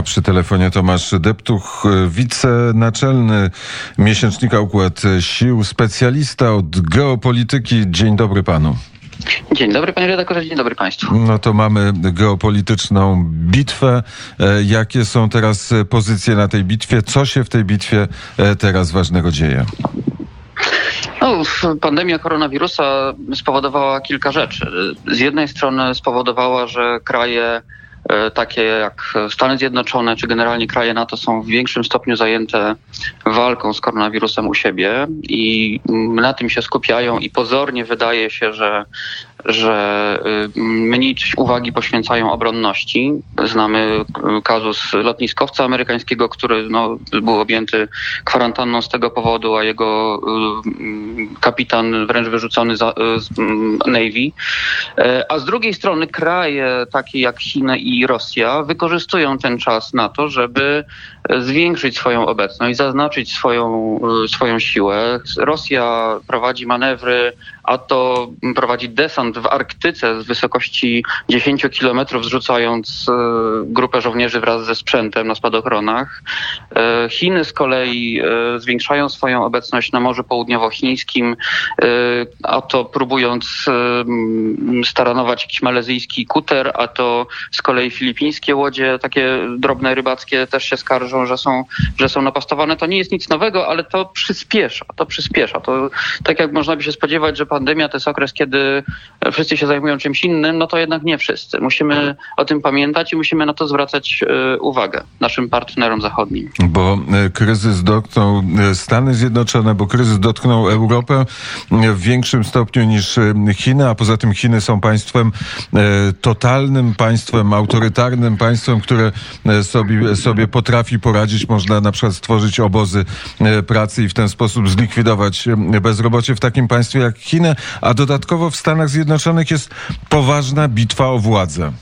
A przy telefonie Tomasz Deptuch, wicenaczelny miesięcznika Układ Sił, specjalista od geopolityki. Dzień dobry panu. Dzień dobry panie redaktorze, dzień dobry państwu. No to mamy geopolityczną bitwę. E, jakie są teraz pozycje na tej bitwie? Co się w tej bitwie e, teraz ważnego dzieje? No, pandemia koronawirusa spowodowała kilka rzeczy. Z jednej strony spowodowała, że kraje E, takie jak Stany Zjednoczone czy generalnie kraje NATO są w większym stopniu zajęte walką z koronawirusem u siebie i na tym się skupiają i pozornie wydaje się, że że y, mniej uwagi poświęcają obronności. Znamy y, kazus lotniskowca amerykańskiego, który no, był objęty kwarantanną z tego powodu, a jego y, kapitan wręcz wyrzucony z Navy. A z drugiej strony kraje takie jak Chiny i Rosja wykorzystują ten czas na to, żeby zwiększyć swoją obecność, zaznaczyć swoją, swoją siłę. Rosja prowadzi manewry, a to prowadzi desant w Arktyce z wysokości 10 kilometrów, zrzucając e, grupę żołnierzy wraz ze sprzętem na spadochronach. E, Chiny z kolei zwiększają swoją obecność na Morzu Południowochińskim, a to próbując staranować jakiś malezyjski kuter, a to z kolei filipińskie łodzie, takie drobne rybackie też się skarżą, że są, że są napastowane. To nie jest nic nowego, ale to przyspiesza, to przyspiesza. To tak jak można by się spodziewać, że pandemia to jest okres, kiedy wszyscy się zajmują czymś innym, no to jednak nie wszyscy. Musimy o tym pamiętać i musimy na to zwracać e, uwagę naszym partnerom zachodnim. Bo e, kryzys dotknął e, Stany Zjednoczone, bo kryzys dotknął Europę w większym stopniu niż Chiny, a poza tym Chiny są państwem totalnym, państwem autorytarnym, państwem, które sobie, sobie potrafi poradzić. Można na przykład stworzyć obozy pracy i w ten sposób zlikwidować bezrobocie w takim państwie jak Chiny, a dodatkowo w Stanach Zjednoczonych jest poważna bitwa o władzę.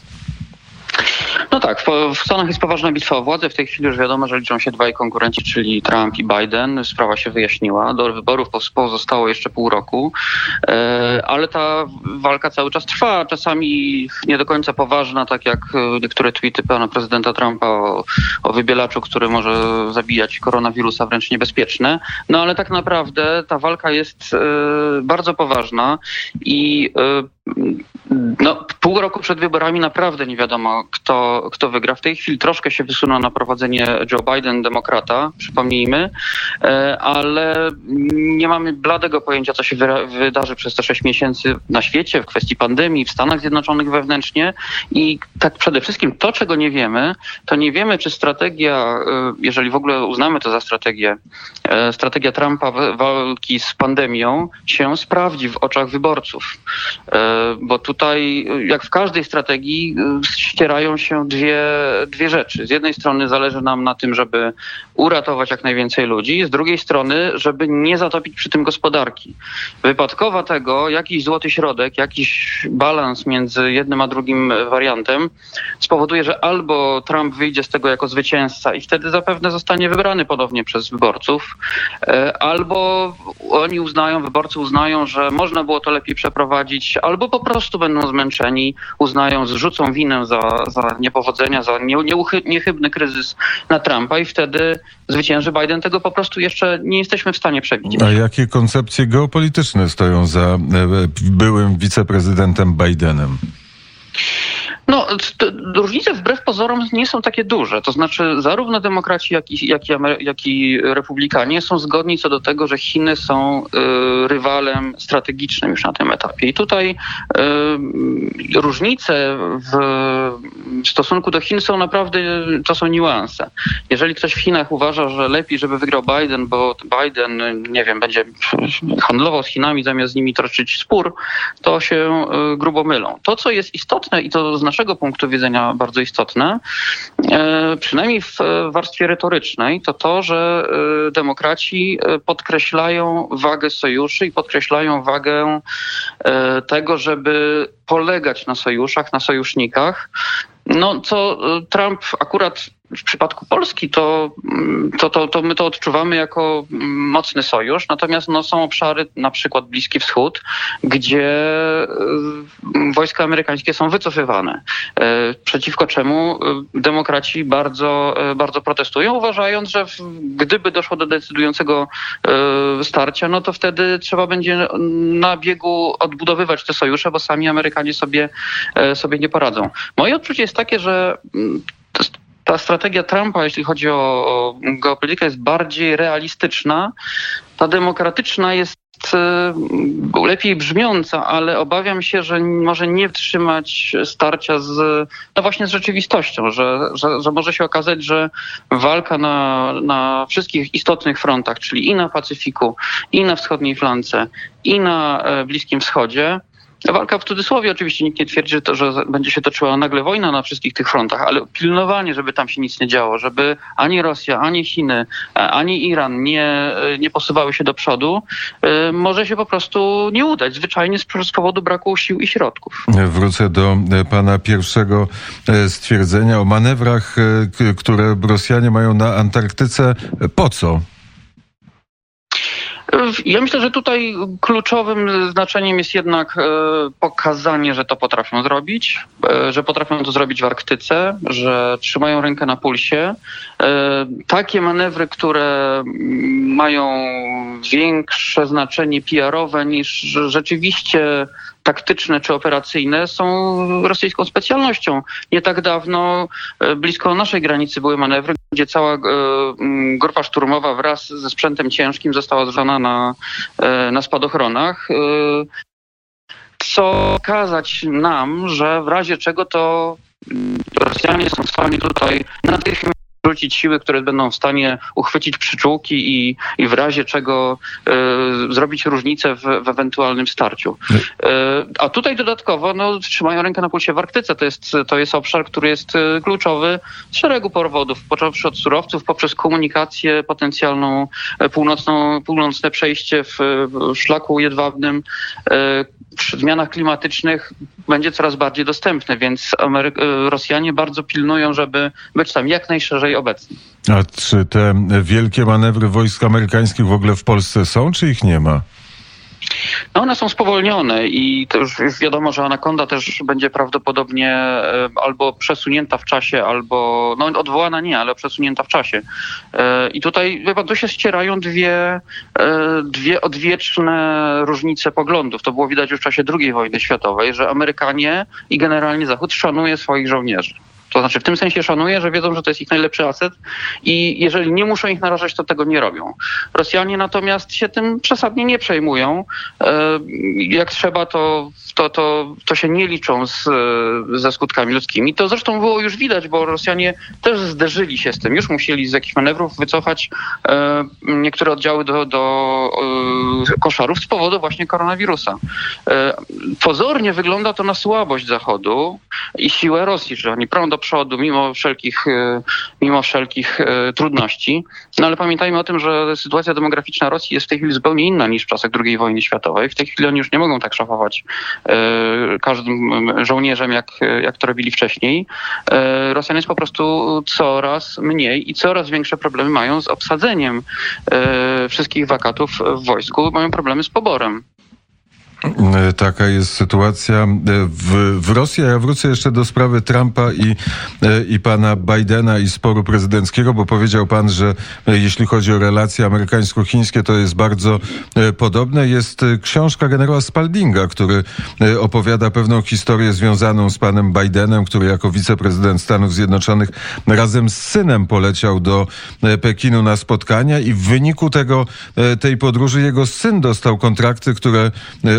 No tak, w Stanach jest poważna bitwa o władzę. W tej chwili już wiadomo, że liczą się dwaj konkurenci, czyli Trump i Biden. Sprawa się wyjaśniła. Do wyborów pozostało jeszcze pół roku, e, ale ta walka cały czas trwa. Czasami nie do końca poważna, tak jak niektóre tweety pana prezydenta Trumpa o, o wybielaczu, który może zabijać koronawirusa, wręcz niebezpieczne. No ale tak naprawdę ta walka jest e, bardzo poważna i e, no, pół roku przed wyborami naprawdę nie wiadomo, kto, kto wygra. W tej chwili troszkę się wysunął na prowadzenie Joe Biden, demokrata, przypomnijmy, e, ale nie mamy bladego pojęcia, co się wydarzy przez te sześć miesięcy na świecie, w kwestii pandemii, w Stanach Zjednoczonych wewnętrznie. I tak przede wszystkim to, czego nie wiemy, to nie wiemy, czy strategia, e, jeżeli w ogóle uznamy to za strategię, e, strategia Trumpa walki z pandemią się sprawdzi w oczach wyborców. Bo tutaj jak w każdej strategii, ścierają się dwie, dwie rzeczy. Z jednej strony zależy nam na tym, żeby uratować jak najwięcej ludzi, z drugiej strony, żeby nie zatopić przy tym gospodarki. Wypadkowa tego, jakiś złoty środek, jakiś balans między jednym a drugim wariantem spowoduje, że albo Trump wyjdzie z tego jako zwycięzca i wtedy zapewne zostanie wybrany ponownie przez wyborców, e, albo oni uznają, wyborcy uznają, że można było to lepiej przeprowadzić, albo po prostu będą zmęczeni, uznają, zrzucą winę za, za niepowodzenia, za nie, niechybny kryzys na Trumpa i wtedy zwycięży Biden. Tego po prostu jeszcze nie jesteśmy w stanie przewidzieć. A jakie koncepcje geopolityczne stoją za e, byłym wiceprezydentem Bidenem? No, różnice wbrew pozorom nie są takie duże. To znaczy, zarówno demokraci, jak i, jak i, jak i republikanie są zgodni co do tego, że Chiny są y, rywalem strategicznym już na tym etapie. I tutaj y, różnice w stosunku do Chin są naprawdę, to są niuanse. Jeżeli ktoś w Chinach uważa, że lepiej, żeby wygrał Biden, bo Biden, nie wiem, będzie handlował z Chinami zamiast z nimi toczyć spór, to się y, grubo mylą. To, co jest istotne i to znaczy naszego punktu widzenia bardzo istotne, e, przynajmniej w warstwie retorycznej, to to, że e, demokraci e, podkreślają wagę sojuszy i podkreślają wagę tego, żeby polegać na sojuszach, na sojusznikach. No, co Trump akurat w przypadku Polski to, to, to, to my to odczuwamy jako mocny sojusz, natomiast no, są obszary, na przykład Bliski Wschód, gdzie e, wojska amerykańskie są wycofywane. E, przeciwko czemu e, demokraci bardzo, bardzo protestują, uważając, że gdyby doszło do decydującego starcia, no to wtedy trzeba będzie na biegu odbudowywać te sojusze, bo sami Amerykanie sobie, sobie nie poradzą. Moje odczucie jest takie, że ta strategia Trumpa, jeśli chodzi o, geopolitykę, jest bardziej realistyczna. Ta demokratyczna jest e, lepiej brzmiąca, ale obawiam się, że może nie wtrzymać starcia z, no właśnie z rzeczywistością, że, że, że może się okazać, że walka na, na wszystkich istotnych frontach, czyli i na Pacyfiku, i na wschodniej flance, i na e, Bliskim Wschodzie, Walka w cudzysłowie oczywiście nikt nie twierdzi, że, to, że będzie się toczyła nagle wojna na wszystkich tych frontach, ale pilnowanie, żeby tam się nic nie działo, żeby ani Rosja, ani Chiny, ani Iran nie, nie posuwały się do przodu, y, może się po prostu nie udać, zwyczajnie z, powodu braku sił i środków. Wrócę do e, pana pierwszego e, stwierdzenia o manewrach, e, które Rosjanie mają na Antarktyce. Po co? Ja myślę, że tutaj kluczowym znaczeniem jest jednak e, pokazanie, że to potrafią zrobić, e, że potrafią to zrobić w Arktyce, że trzymają rękę na pulsie. E, takie manewry, które mają większe znaczenie PR-owe niż rzeczywiście taktyczne czy operacyjne są rosyjską specjalnością. Nie tak dawno blisko naszej granicy były manewry, gdzie cała e, grupa szturmowa wraz ze sprzętem ciężkim została zrzana na, e, na spadochronach co kazać nam, że w razie czego to Rosjanie są w stanie tutaj natychmiast rzucić siły, które będą w stanie uchwycić przyczółki i, i w razie czego y, zrobić różnicę w, w, ewentualnym starciu. Y, a tutaj dodatkowo no, trzymają rękę na pulsie w Arktyce. To jest, to jest obszar, który jest e, kluczowy z szeregu powodów, począwszy od surowców, poprzez komunikację potencjalną, północną, północne przejście w, w szlaku jedwabnym, przy zmianach klimatycznych będzie coraz bardziej dostępne, więc Amery- Rosjanie bardzo pilnują, żeby być tam jak najszerzej obecni. A czy te wielkie manewry wojsk amerykańskich w ogóle w Polsce są, czy ich nie ma? No one są spowolnione i to już, już wiadomo, że Anakonda też będzie prawdopodobnie albo przesunięta w czasie, albo no odwołana nie, ale przesunięta w czasie. E, I tutaj chyba tu się ścierają dwie, e, dwie odwieczne różnice poglądów. To było widać już w czasie II wojny światowej, że Amerykanie i generalnie Zachód szanuje swoich żołnierzy. To znaczy w tym sensie szanuję, że wiedzą, że to jest ich najlepszy aset i jeżeli nie muszą ich narażać, to tego nie robią. Rosjanie natomiast się tym przesadnie nie przejmują. E, jak trzeba, to, to, to, to się nie liczą z, ze skutkami ludzkimi. To zresztą było już widać, bo Rosjanie też zderzyli się z tym. Już musieli z jakichś manewrów wycofać e, niektóre oddziały do, do e, koszarów z powodu właśnie koronawirusa. Pozornie wygląda to na słabość Zachodu i siłę Rosji, że oni prą do przodu mimo wszelkich, e, mimo wszelkich e, trudności. No ale pamiętajmy o tym, że sytuacja demograficzna Rosji jest w tej chwili zupełnie inna niż w czasach II wojny światowej. W tej chwili oni już nie mogą tak szafować e, każdym żołnierzem, jak, jak to robili wcześniej. Rosjanie jest po prostu coraz mniej i coraz większe problemy mają z obsadzeniem wszystkich wakatów w wojsku, mają problemy z poborem. E, taka jest sytuacja e, w, w Rosji. Ja wrócę jeszcze do sprawy Trumpa i, e, i pana Bidena i sporu prezydenckiego, bo powiedział pan, że jeśli chodzi o relacje amerykańsko-chińskie, to jest bardzo podobne. Jest książka generała Spaldinga, który opowiada pewną historię związaną z panem Bidenem, który jako wiceprezydent Stanów Zjednoczonych razem z synem poleciał do Pekinu na spotkania i w wyniku tego, tej podróży jego syn dostał kontrakty, które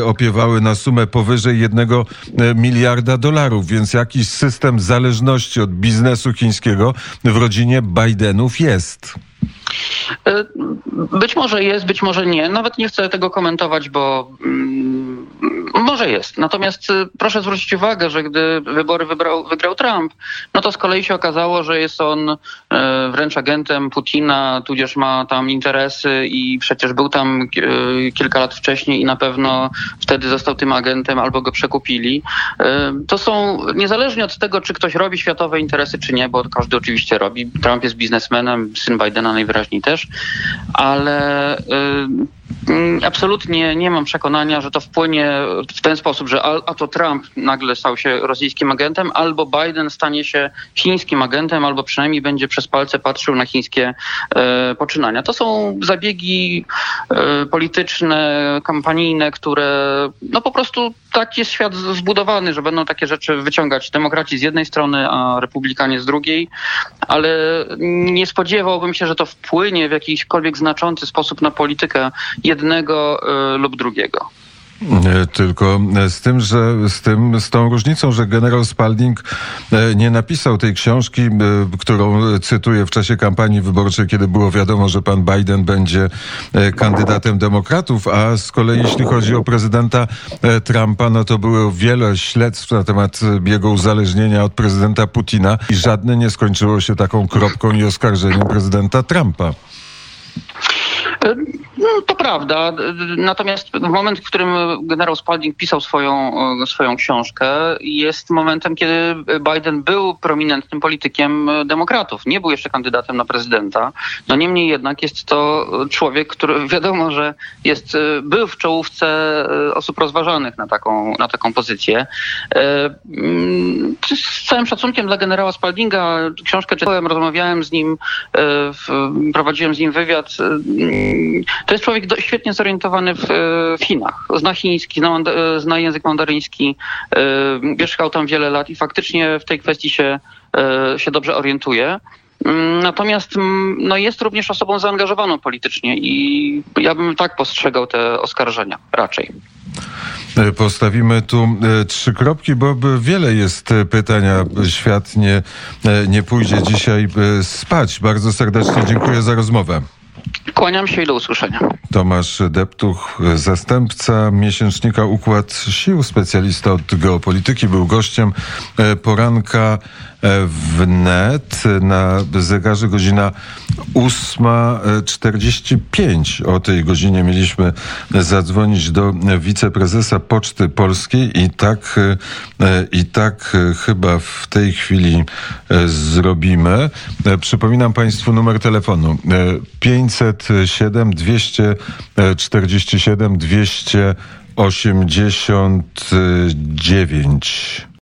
opiewały na sumę powyżej jednego e, miliarda dolarów, więc jakiś system zależności od biznesu chińskiego w rodzinie Bidenów jest. E, być może jest, być może nie. Nawet nie chcę tego komentować, bo mm, Może jest. Natomiast y, proszę zwrócić uwagę, że gdy wybory wybrał, wygrał Trump, no to z kolei się okazało, że jest on e, wręcz agentem Putina, tudzież ma tam interesy i przecież był tam e, kilka lat wcześniej i na pewno wtedy został tym agentem albo go przekupili. To są, niezależnie od tego, czy ktoś robi światowe interesy, czy nie, bo każdy oczywiście robi. Trump jest biznesmenem, syn Bidena najwyraźniej też, ale absolutnie nie mam przekonania, że to wpłynie w ten sposób, że a, to Trump nagle stał się rosyjskim agentem, albo Biden stanie się chińskim agentem, albo przynajmniej będzie przez palce patrzył na chińskie e, poczynania. To są zabiegi e, polityczne, kampanijne, które no po prostu tak jest świat zbudowany, że będą takie rzeczy wyciągać demokraci z jednej strony, a republikanie z drugiej, ale nie spodziewałbym się, że to wpłynie w jakikolwiek znaczący sposób na politykę jednego e, lub drugiego. E, tylko z tym, że z tym, z tą różnicą, że generał Spalding e, nie napisał tej książki, którą cytuję w czasie kampanii wyborczej, kiedy było wiadomo, że pan Biden będzie kandydatem demokratów, a z kolei jeśli chodzi o prezydenta Trumpa, no to było wiele śledztw na temat jego uzależnienia od prezydenta Putina i żadne nie skończyło się taką kropką i oskarżeniem prezydenta Trumpa. No, to prawda. Natomiast moment, w którym generał Spalding pisał swoją, swoją książkę, jest momentem, kiedy Biden był prominentnym politykiem demokratów. Nie był jeszcze kandydatem na prezydenta. No niemniej jednak jest to człowiek, który wiadomo, że jest, był w czołówce osób rozważanych na taką, na taką pozycję. Z całym szacunkiem dla generała Spaldinga książkę czytałem, rozmawiałem z nim, prowadziłem z nim wywiad to jest człowiek do, świetnie zorientowany w, w Chinach. Zna chiński, zna, zna język mandaryński, e, mieszkał tam wiele lat i faktycznie w tej kwestii się, e, się dobrze orientuje. Mm, natomiast mm, no, jest również osobą zaangażowaną politycznie i ja bym tak postrzegał te oskarżenia raczej. E, postawimy tu trzy kropki, bo wiele jest pytania. Świat nie, nie pójdzie dzisiaj spać. Bardzo serdecznie dziękuję za rozmowę. Kłaniam się i do usłyszenia. Tomasz Deptuch, zastępca miesięcznika Układ Sił, specjalista od geopolityki, był gościem e, poranka wnet. Na zegarze godzina 8.45. O tej godzinie mieliśmy zadzwonić do wiceprezesa Poczty Polskiej i tak, i tak chyba w tej chwili zrobimy. Przypominam Państwu numer telefonu 507 247 289.